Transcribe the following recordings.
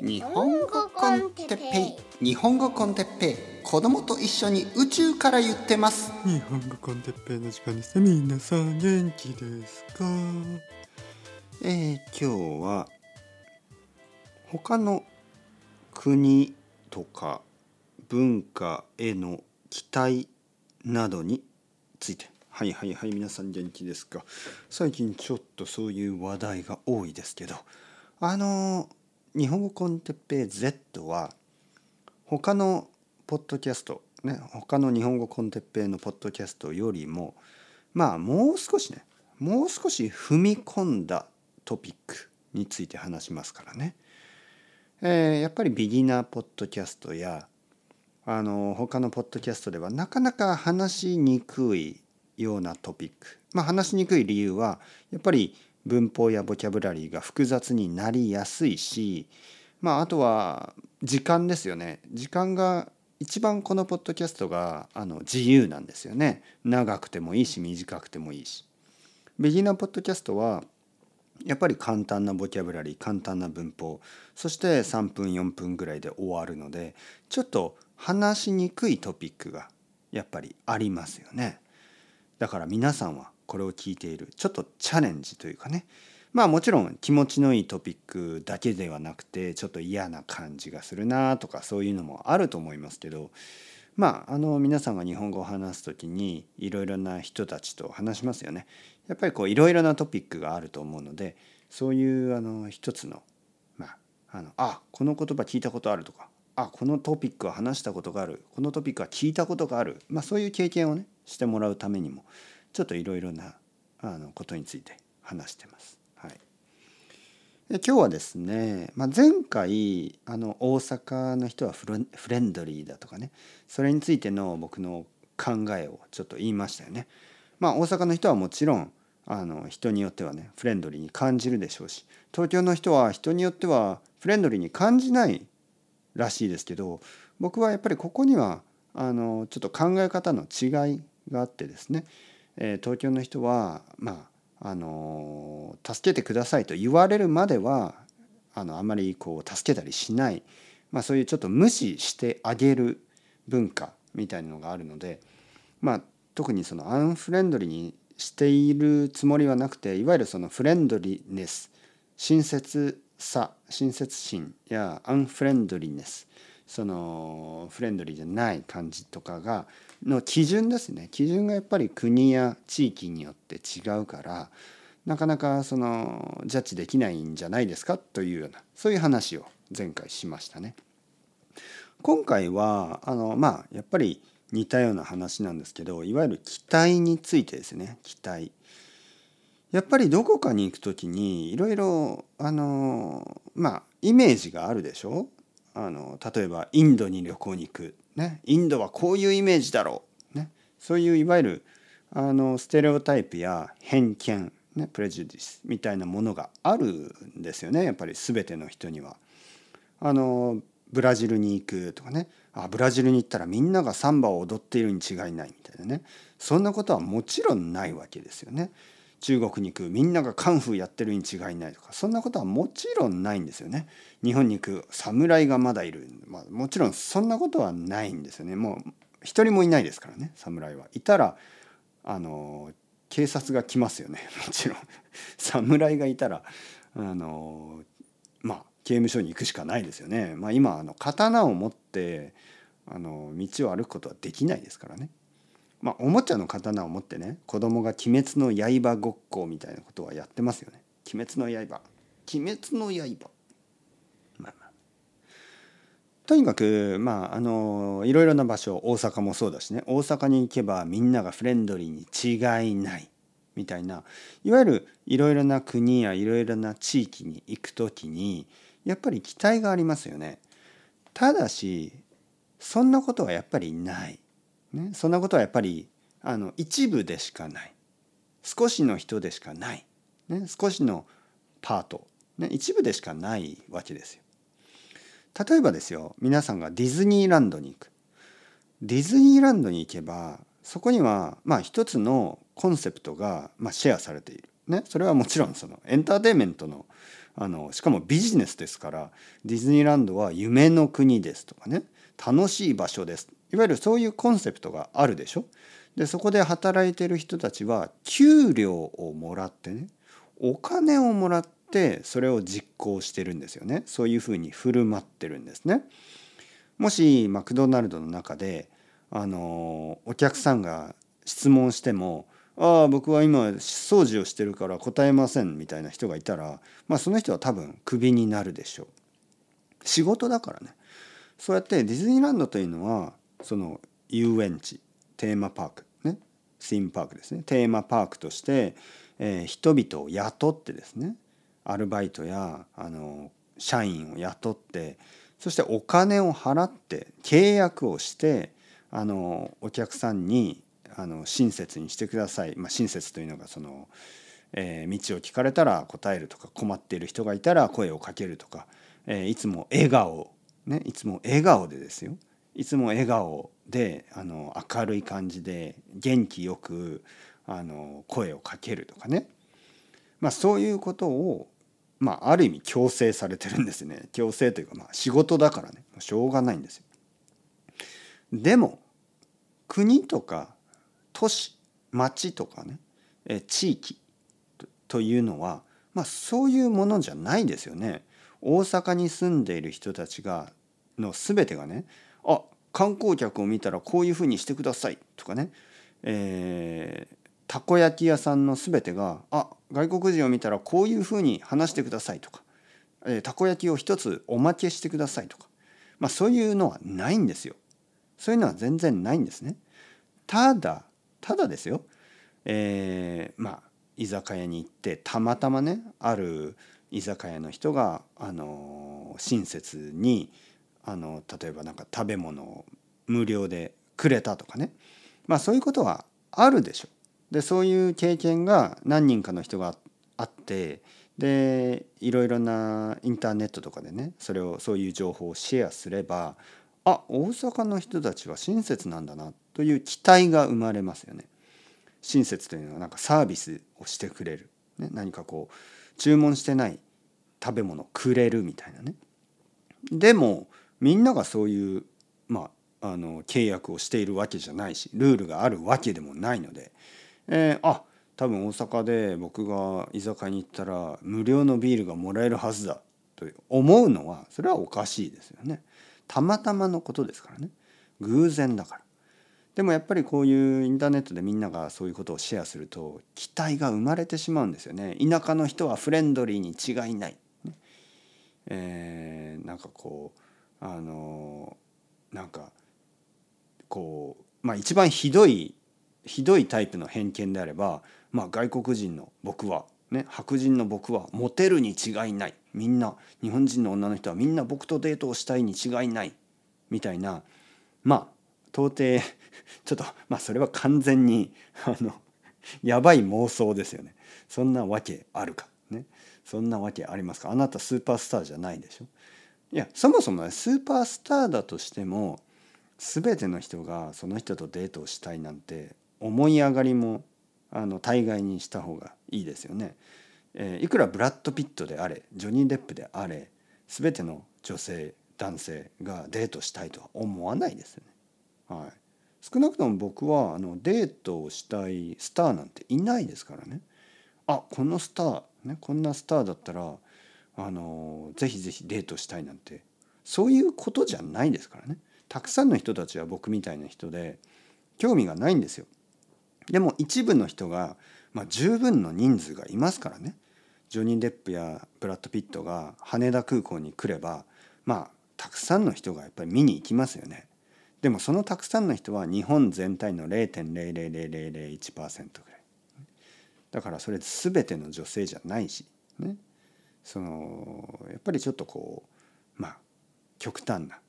日本語コンテッペイ。日本語コンテッペイ。子供と一緒に宇宙から言ってます。日本語コンテッペイの時間ですね皆さん元気ですか？えー、今日は他の国とか文化への期待などについて。はいはいはい皆さん元気ですか？最近ちょっとそういう話題が多いですけど。あの日本語コンテッペイ Z は他のポッドキャストね他の日本語コンテッペイのポッドキャストよりもまあもう少しねもう少し踏み込んだトピックについて話しますからね。えー、やっぱりビギナーポッドキャストやあの他のポッドキャストではなかなか話しにくいようなトピックまあ話しにくい理由はやっぱり文法やボキャブラリーが複雑になりやすいしまああとは時間ですよね。時間が一番このポッドキャストがあの自由なんですよね。長くてもいいし短くてもいいし。ビギナーポッドキャストはやっぱり簡単なボキャブラリー簡単な文法そして3分4分ぐらいで終わるのでちょっと話しにくいトピックがやっぱりありますよね。だから皆さんはこれを聞いている。ちょっとチャレンジというかね。まあもちろん気持ちのいいトピックだけではなくてちょっと嫌な感じがするなとかそういうのもあると思いますけど。まああの皆さんが日本語を話す時にいろいろな人たちと話しますよね。やっぱりこういろいろなトピックがあると思うのでそういうあの一つのまああのあこの言葉聞いたことあるとかあこのトピックは話したことがあるこのトピックは聞いたことがある、まあ、そういう経験をねしてもらうためにもちょっといろいろなあのことについて話してます。はい、で今日はですね、まあ、前回あの大阪の人はフレンドリーだとかねそれについての僕の考えをちょっと言いましたよね。まあ、大阪の人はもちろんあの人によってはねフレンドリーに感じるでしょうし東京の人は人によってはフレンドリーに感じないらしいですけど僕はやっぱりここにはあのちょっと考え方の違いがあってですねえ東京の人はまああの助けてくださいと言われるまではあのあまりこう助けたりしない、まあ、そういうちょっと無視してあげる文化みたいなのがあるので、まあ、特にそのアンフレンドリーにしているつもりはなくていわゆるそのフレンドリーネス親切さ親切心やアンフレンドリーネスそのフレンドリーじゃない感じとかがの基準ですね基準がやっぱり国や地域によって違うからなかなかそのジャッジできないんじゃないですかというようなそういう話を前回しましたね。今回はあのまあやっぱり似たような話なんですけどいわゆる期待についてですね期待。やっぱりどこかに行く時にいろいろあのまあイメージがあるでしょ？あの例えばインドに旅行に行くね、インドはこういうイメージだろう、ね、そういういわゆるあのステレオタイプや偏見、ね、プレジュディスみたいなものがあるんですよねやっぱり全ての人には。あのブラジルに行くとかねあブラジルに行ったらみんながサンバを踊っているに違いないみたいなねそんなことはもちろんないわけですよね。中国に行くみんながカンフーやってるに違いないとかそんなことはもちろんないんですよね。日本に行く侍がまだいる、まあ、もちろんそんなことはないんですよね。もう一人もいないですからね侍は。いたらあの警察が来ますよね もちろん。侍がいたらあのまあ刑務所に行くしかないですよね。まあ、今あの刀を持ってあの道を歩くことはできないですからね。まあ、おもちゃの刀を持ってね子供が「鬼滅の刃」ごっこみたいなことはやってますよね。鬼滅の刃鬼滅の刃まあまあとにかくまああのいろいろな場所大阪もそうだしね大阪に行けばみんながフレンドリーに違いないみたいないわゆるいろいろな国やいろいろな地域に行く時にやっぱり期待がありますよね。ただしそんなことはやっぱりない。ね、そんなことはやっぱりあの一部でしかない。少しの人でしかない、ね、少しのパート、ね、一部でしかないわけですよ。例えばですよ。皆さんがディズニーランドに行く。ディズニーランドに行けばそこにはまあ一つのコンセプトがまあシェアされている、ね、それはもちろんそのエンターテインメントのあのしかもビジネスですからディズニーランドは夢の国ですとかね。楽しい場所です。いわゆるそういうコンセプトがあるでしょ？でそこで働いてる人たちは給料をもらってねお金をもらってそれを実行してるんですよねそういうふうに振る舞ってるんですね。もしマクドナルドの中であのお客さんが質問しても「ああ僕は今掃除をしてるから答えません」みたいな人がいたら、まあ、その人は多分クビになるでしょう。仕事だからね。そうやってディズニーランドというのはその遊園地テーマパークね。スイムパークですね。テーマパークとして、えー、人々を雇ってですねアルバイトやあの社員を雇ってそしてお金を払って契約をしてあのお客さんにあの親切にしてください、まあ、親切というのがその、えー、道を聞かれたら答えるとか困っている人がいたら声をかけるとか、えー、いつも笑顔ねいつも笑顔でですよ。いつも笑顔であの明るい感じで元気よくあの声をかけるとかね、まあ、そういうことを、まあ、ある意味強制されてるんですね強制というか、まあ、仕事だからねしょうがないんですよ。でも国とか都市町とかねえ地域というのは、まあ、そういうものじゃないですよね。大阪に住んでいる人たちがの全てがねあ観光客を見たらこういうふうにしてください。とかね、えー、たこ焼き屋さんの全てがあ外国人を見たらこういうふうに話してください。とか、えー、たこ焼きを一つおまけしてください。とか、まあ、そういうのはないんですよ。そういうのは全然ないんですね。ただただですよ、えー、まあ居酒屋に行ってたまたまねある居酒屋の人があの親切にあの例えばなんか食べ物を無料でくれたとかねまあそういうことはあるでしょ。でそういう経験が何人かの人があってでいろいろなインターネットとかでねそれをそういう情報をシェアすればあ大阪の人たちは親切なんだなという期待が生まれますよね。親切というのはなんかサービスをしてくれる、ね、何かこう注文してない食べ物をくれるみたいなね。でもみんながそういう、まあ、あの契約をしているわけじゃないしルールがあるわけでもないので、えー、あ多分大阪で僕が居酒屋に行ったら無料のビールがもらえるはずだと思うのはそれはおかしいですよね。たまたまのことですからね偶然だから。でもやっぱりこういうインターネットでみんながそういうことをシェアすると期待が生まれてしまうんですよね。田舎の人はフレンドリーに違いない。えー、なんかこうあのなんかこうまあ一番ひどいひどいタイプの偏見であれば、まあ、外国人の僕は、ね、白人の僕はモテるに違いない。みんな日本人の女の人はみんな僕とデートをしたいに違いない。みたいなまあ到底 ちょっとまあそれは完全にあのやばい妄想ですよね。そんなわけあるか。ね。そんなわけありますか。あなたスーパースターじゃないでしょ。いやそもそもねスーパースターだとしても全ての人がその人とデートをしたいなんて思い上がりもあの大概にした方がいいですよね。えー、いくらブラッド・ピットであれジョニー・デップであれ全ての女性男性がデートしたいとは思わないですよね。はい、少なくとも僕はあのデートをしたいスターなんていないですからね。あこのスター、ね、こんなスターだったらあのぜひぜひデートしたいなんて。そういうことじゃないですからね。たくさんの人たちは僕みたいな人で興味がないんですよ。でも一部の人が、まあ、十分の人数がいますからね。ジョニー・デップやブラッド・ピットが羽田空港に来ればまあたくさんの人がやっぱり見に行きますよね。でもそのたくさんの人は日本全体の0.00001%ぐらい。だからそれ全ての女性じゃないしね。そのやっぱりちょっとこうまあ極端な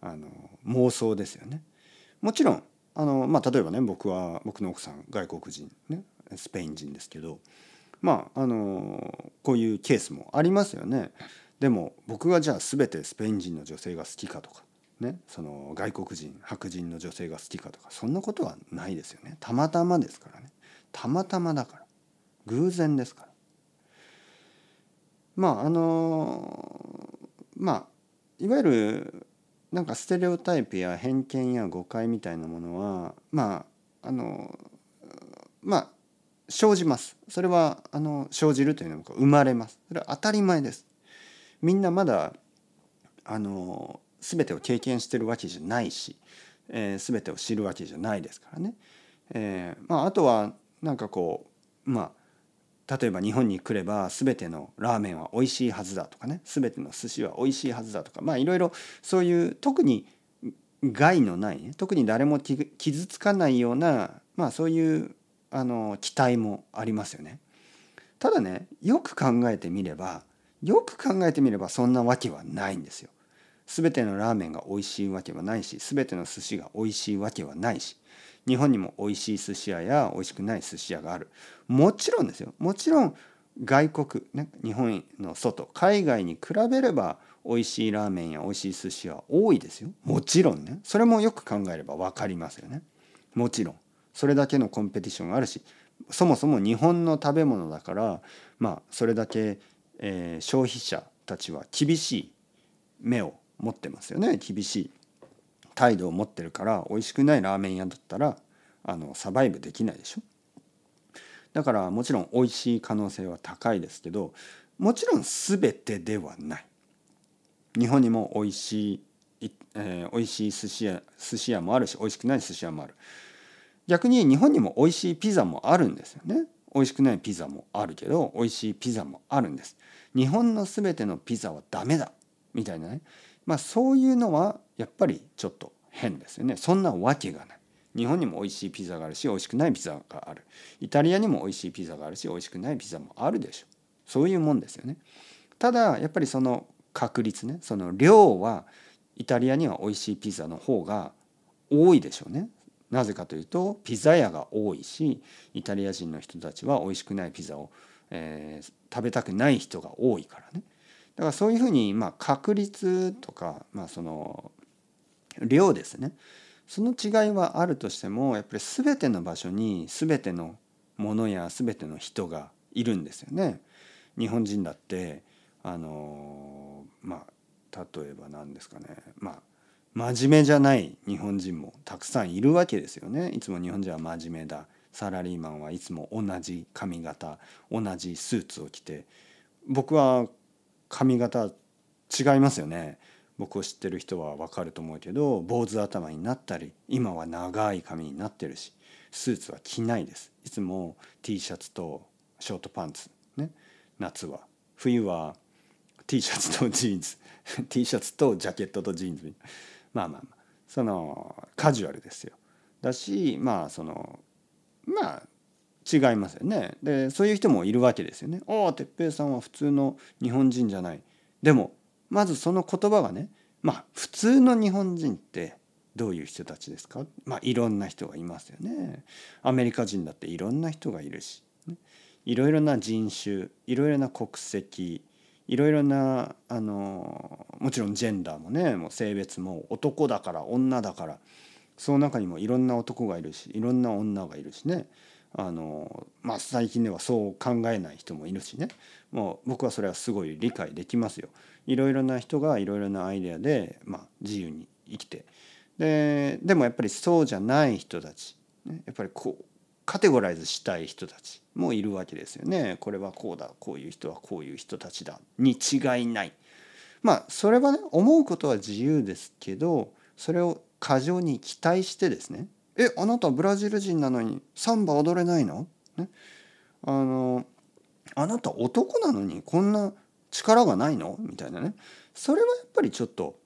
あの妄想ですよね。もちろんあの、まあ、例えばね僕は僕の奥さん外国人ねスペイン人ですけどまああのこういうケースもありますよね。でも僕がじゃあ全てスペイン人の女性が好きかとかねその外国人白人の女性が好きかとかそんなことはないですよね。たまたまですからね。たまたまだから偶然ですから。まああのまあいわゆるなんかステレオタイプや偏見や誤解みたいなものはまああのまあ生じます。それはあの生じるというのも生まれます。それは当たり前です。みんなまだあの全てを経験してるわけじゃないし、えー、全てを知るわけじゃないですからね、えー、まああとはなんかこうまあ例えば日本に来れば全てのラーメンは美味しいはずだとかね全ての寿司は美味しいはずだとかまあいろいろそういう特に害のない、ね、特に誰も傷つかないようなまあそういうあの期待もありますよね。ただねよく考えてみればよく考えてみればそんなわけはないんですよ。全てのラーメンが美味しいわけはないし全ての寿司が美味しいわけはないし日本にも美味しい寿司屋や美味しくない寿司屋がある。もちろんですよ。もちろん外国、ね、日本の外海外に比べれば美味しいラーメンや美味しい寿司は多いですよ。もちろんね。それもよく考えれば分かりますよね。もちろん。それだけのコンペティションがあるしそもそも日本の食べ物だからまあそれだけ、えー、消費者たちは厳しい目を持ってますよね。厳しい態度を持ってるから美味しくないラーメン屋だったらあのサバイブできないでしょ？だからもちろん美味しい可能性は高いですけどもちろん全てではない。日本にも美味しい、えー、美味しい寿司屋寿司屋もあるし美味しくない寿司屋もある。逆に日本にも美味しいピザもあるんですよね。美味しくないピザもあるけど美味しいピザもあるんです。日本の全てのピザはダメだ。みたいなね。まあそういうのはやっぱりちょっと変ですよね。そんなわけがない。日本にも美味しいピザがあるし美味しくないピザがある。イタリアにも美味しいピザがあるし美味しくないピザもあるでしょ。うそういうもんですよね。ただやっぱりその確率ね。その量はイタリアには美味しいピザの方が多いでしょうね。なぜかというとピザ屋が多いしイタリア人の人たちは美味しくないピザを、えー、食べたくない人が多いからね。だからそういうふうに、まあ、確率とか、まあ、その量ですね。その違いはあるとしてもやっぱり全ての場所に全てのものや全ての人がいるんですよね。日本人だってあのまあ例えば何ですかね。まあ真面目じゃない日本人もたくさんいるわけですよね。いつも日本人は真面目だ。サラリーマンはいつも同じ髪型同じスーツを着て。僕は髪型違いますよね。僕を知ってる人は分かると思うけど坊主頭になったり今は長い髪になってるしスーツは着ないです。いつも T シャツとショートパンツね。夏は。冬は T シャツと ジーンズ。T シャツとジャケットとジーンズまあまあまあ。そのカジュアルですよ。だしまあそのまあ違いますよねでそういう人もいるわけですよね。おお哲平さんは普通の日本人じゃない。でもまずその言葉がねまあ普通の日本人ってどういう人たちですか？まあいろんな人がいますよね。アメリカ人だっていろんな人がいるし、ね、いろいろな人種いろいろな国籍いろいろなあのもちろんジェンダーもねもう性別も男だから女だからその中にもいろんな男がいるしいろんな女がいるしねあの、まあ、最近ではそう考えない人もいるしねもう僕はそれはすごい理解できますよ。いろいろな人がいろいろなアイデアで、まあ、自由に生きてででもやっぱりそうじゃない人たち、ね、やっぱりこうカテゴライズしたい人たちもいるわけですよね。これはこうだこういう人はこういう人たちだに違いない。まあそれはね思うことは自由ですけどそれを過剰に期待してですね「えあなたブラジル人なのにサンバ踊れないの?」ねあの「あなた男なのにこんな力がないの?」みたいなねそれはやっぱりちょっと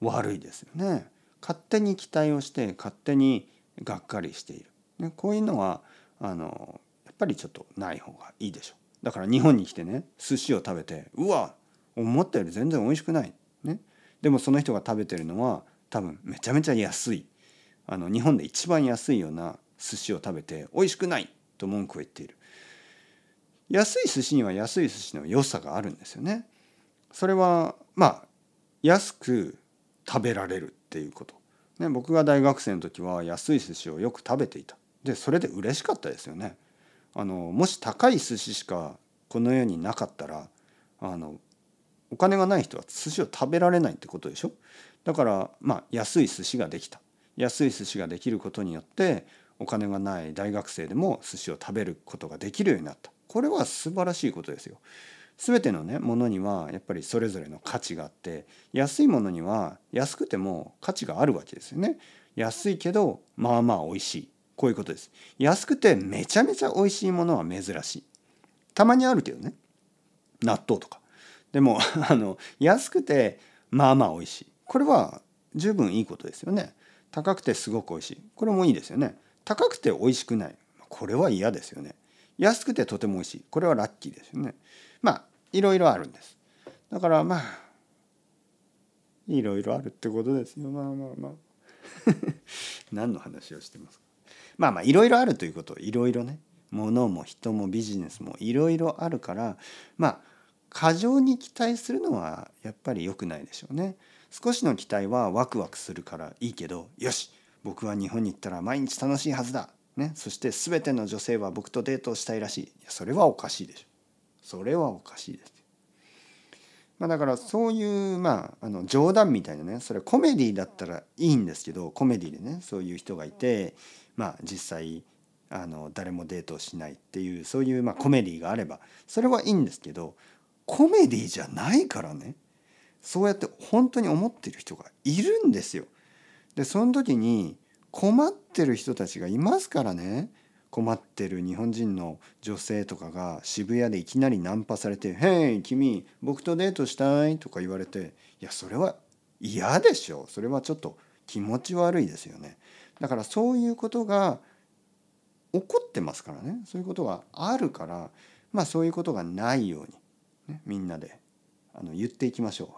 悪いですよね。勝手に期待をして勝手にがっかりしている。ね、こういうのはあのやっぱりちょっとない方がいいでしょうだから日本に来てね寿司を食べてうわ思ったより全然美味しくない、ね、でもその人が食べてるのは多分めちゃめちゃ安いあの日本で一番安いような寿司を食べて美味しくないと文句を言っている。安い寿司には安い寿司の良さがあるんですよね。それはまあ安く食べられるっていうこと、ね、僕が大学生の時は安い寿司をよく食べていた。でそれで嬉しかったですよね。あのもし高い寿司しかこの世になかったらあのお金がない人は寿司を食べられないってことでしょ？だからまあ安い寿司ができた。安い寿司ができることによってお金がない大学生でも寿司を食べることができるようになったこれは素晴らしいことですよ。全てのねものにはやっぱりそれぞれの価値があって安いものには安くても価値があるわけですよね。安いけどまあまあ美味しいこういうことです。安くてめちゃめちゃ美味しいものは珍しい。たまにあるけどね納豆とか。でもあの安くてまあまあ美味しいこれは十分いいことですよね。高くてすごく美味しいこれもいいですよね。高くて美味しくないこれは嫌ですよね。安くてとても美味しいこれはラッキーですよね。まあいろいろあるんです。だからまあいろいろあるってことですよまあまあまあ 何の話をしてますかまあまあいろいろあるということいろいろね物も人もビジネスもいろいろあるからまあ過剰に期待するのはやっぱり良くないでしょうね。少しの期待はワクワクするからいいけどよし僕は日本に行ったら毎日楽しいはずだ、ね、そして全ての女性は僕とデートをしたいらしい。いやそれはおかしいでしょ。それはおかしいです。まあ、だからそういうまああの冗談みたいなね。それコメディだったらいいんですけどコメディでねそういう人がいてまあ実際あの誰もデートをしないっていうそういうまあコメディがあればそれはいいんですけどコメディじゃないからね。そうやって本当に思ってる人がいるんですよ。でその時に困ってる人たちがいますからね困ってる日本人の女性とかが渋谷でいきなりナンパされて「へい君僕とデートしたい?」とか言われていやそれは嫌でしょそれはちょっと気持ち悪いですよね。だからそういうことが起こってますからねそういうことがあるからまあそういうことがないように、ね、みんなであの言っていきましょ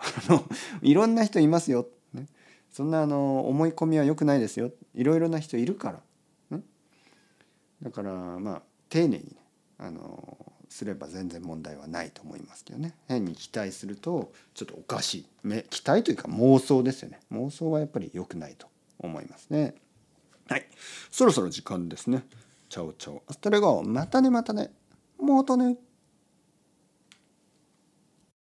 う。いろんな人いますよ、ね、そんなあの思い込みは良くないですよ。いろいろな人いるから、ね、だからまあ丁寧にねあのすれば全然問題はないと思いますけどね。変に期待するとちょっとおかしい。期待というか妄想ですよね。妄想はやっぱり良くないと思いますね。はい。そろそろ時間ですね。 Chao chao。Hasta luego またねまたね。またね。